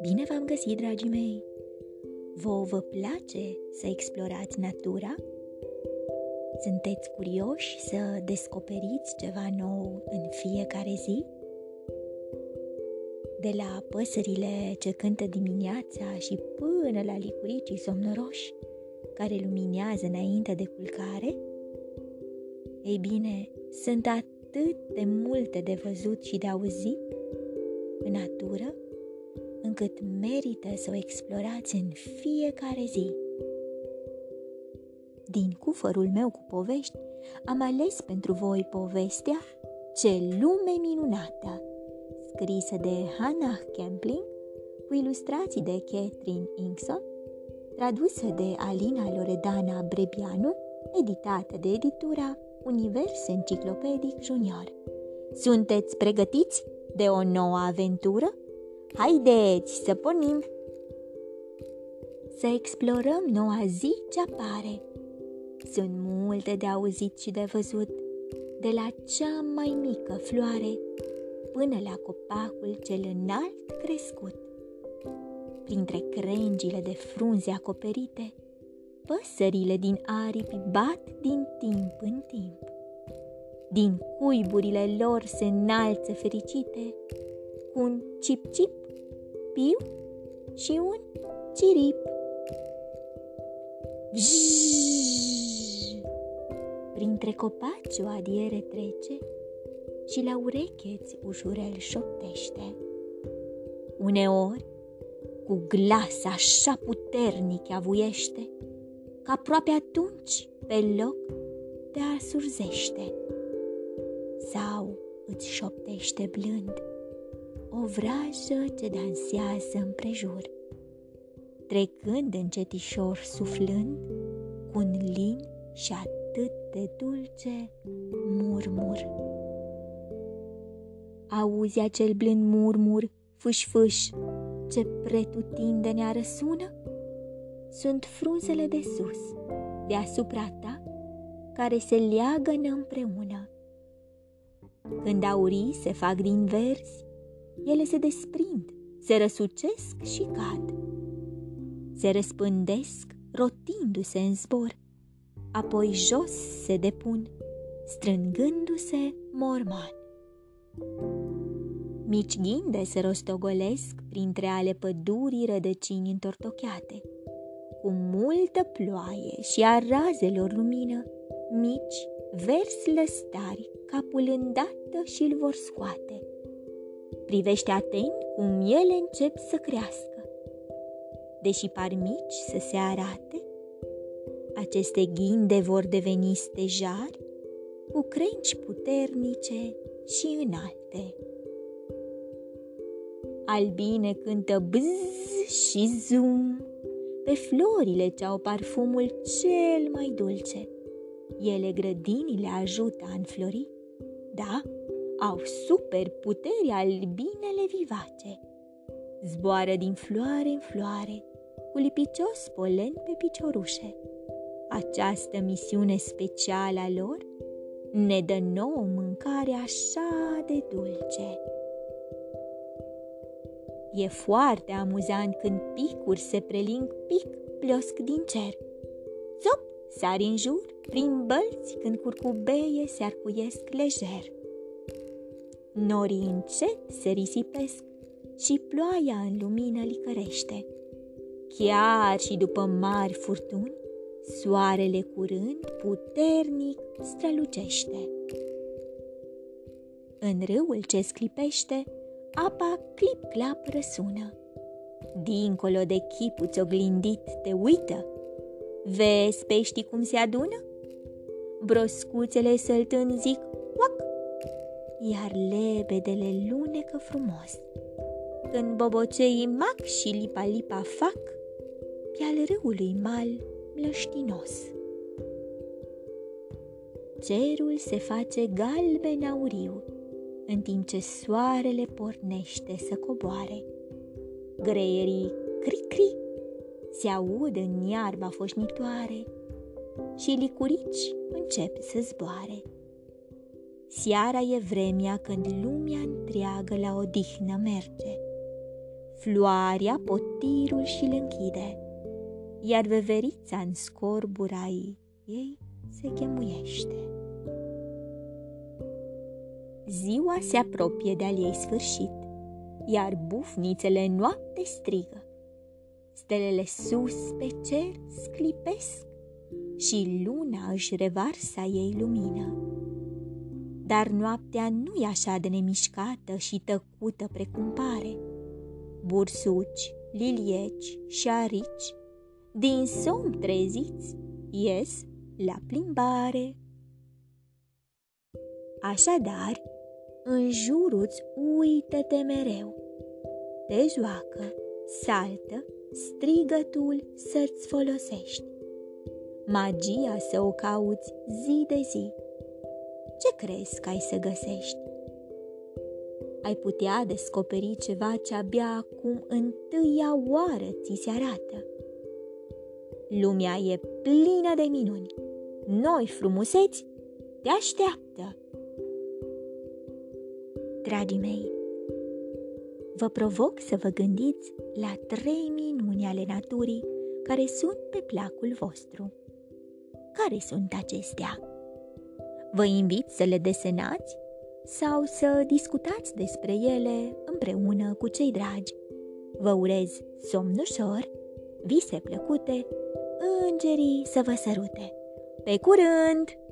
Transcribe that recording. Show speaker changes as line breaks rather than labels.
Bine v-am găsit, dragii mei! Vă vă place să explorați natura? Sunteți curioși să descoperiți ceva nou în fiecare zi? De la păsările ce cântă dimineața și până la licuricii somnoroși care luminează înainte de culcare? Ei bine, sunt atât de multe de văzut și de auzit în natură, încât merită să o explorați în fiecare zi. Din cufărul meu cu povești, am ales pentru voi povestea Ce lume minunată, scrisă de Hannah Kempling, cu ilustrații de Catherine Inkson, tradusă de Alina Loredana Brebianu, editată de editura Univers Enciclopedic Junior. Sunteți pregătiți de o nouă aventură? Haideți să pornim! Să explorăm noua zi ce apare. Sunt multe de auzit și de văzut, de la cea mai mică floare până la copacul cel înalt crescut. Printre crengile de frunze acoperite, păsările din aripi bat din timp în timp. Din cuiburile lor se înalță fericite cu un cip-cip, piu și un cirip. Vzz! Printre copaci o adiere trece și la urecheți ușurel șoptește. Uneori, cu glas așa puternic avuiește, că aproape atunci, pe loc, te asurzește. Sau îți șoptește blând o vrajă ce dansează împrejur, trecând încetișor suflând cu un lin și atât de dulce murmur. Auzi acel blând murmur, fâș-fâș, ce pretutinde ne răsună? Sunt frunzele de sus, deasupra ta, care se leagă împreună. Când aurii se fac din verzi, ele se desprind, se răsucesc și cad. Se răspândesc, rotindu-se în zbor, apoi jos se depun, strângându-se morman. Mici ghinde se rostogolesc printre ale pădurii rădăcini întortocheate. Cu multă ploaie și a razelor lumină, mici, vers lăstari, capul îndată și-l vor scoate. Privește atent cum ele încep să crească. Deși par mici să se arate, aceste ghinde vor deveni stejari cu crengi puternice și înalte. Albine cântă bzz și zum pe florile ce au parfumul cel mai dulce. Ele grădinile ajută a înflori. Da, au super puteri albinele vivace. Zboară din floare în floare, cu lipicios polen pe piciorușe. Această misiune specială a lor ne dă nouă mâncare așa de dulce. E foarte amuzant când picuri se preling pic pliosc din cer. Zop, sari în jur, prin bălți când curcubeie se arcuiesc lejer. Norii încet se risipesc și ploaia în lumină licărește. Chiar și după mari furtuni, soarele curând puternic strălucește. În râul ce sclipește, apa clip-clap răsună. Dincolo de chipuț oglindit te uită. Vezi peștii cum se adună? Broscuțele săltând zic uac, iar lebedele lunecă frumos. Când boboceii mac și lipa-lipa fac, pe al râului mal mlăștinos. Cerul se face galben auriu, în timp ce soarele pornește să coboare. Greierii cri-cri se aud în iarba foșnitoare și licurici încep să zboare. Seara e vremea când lumea întreagă la odihnă merge. Floarea potirul și-l închide, iar veverița în scorbura ei se chemuiește. Ziua se apropie de-al ei sfârșit, iar bufnițele noapte strigă. Stelele sus pe cer sclipesc și luna își revarsa ei lumină. Dar noaptea nu e așa de nemișcată și tăcută precum pare. Bursuci, lilieci și arici, din somn treziți, ies la plimbare. Așadar, în jurul-ți uită-te mereu. Te joacă, saltă, strigătul să-ți folosești. Magia să o cauți zi de zi. Ce crezi că ai să găsești? Ai putea descoperi ceva ce abia acum întâia oară ți se arată. Lumea e plină de minuni. Noi frumuseți te așteaptă. Dragii mei, vă provoc să vă gândiți la trei minuni ale naturii care sunt pe placul vostru. Care sunt acestea? Vă invit să le desenați sau să discutați despre ele împreună cu cei dragi. Vă urez somn ușor, vise plăcute, îngerii să vă sărute. Pe curând!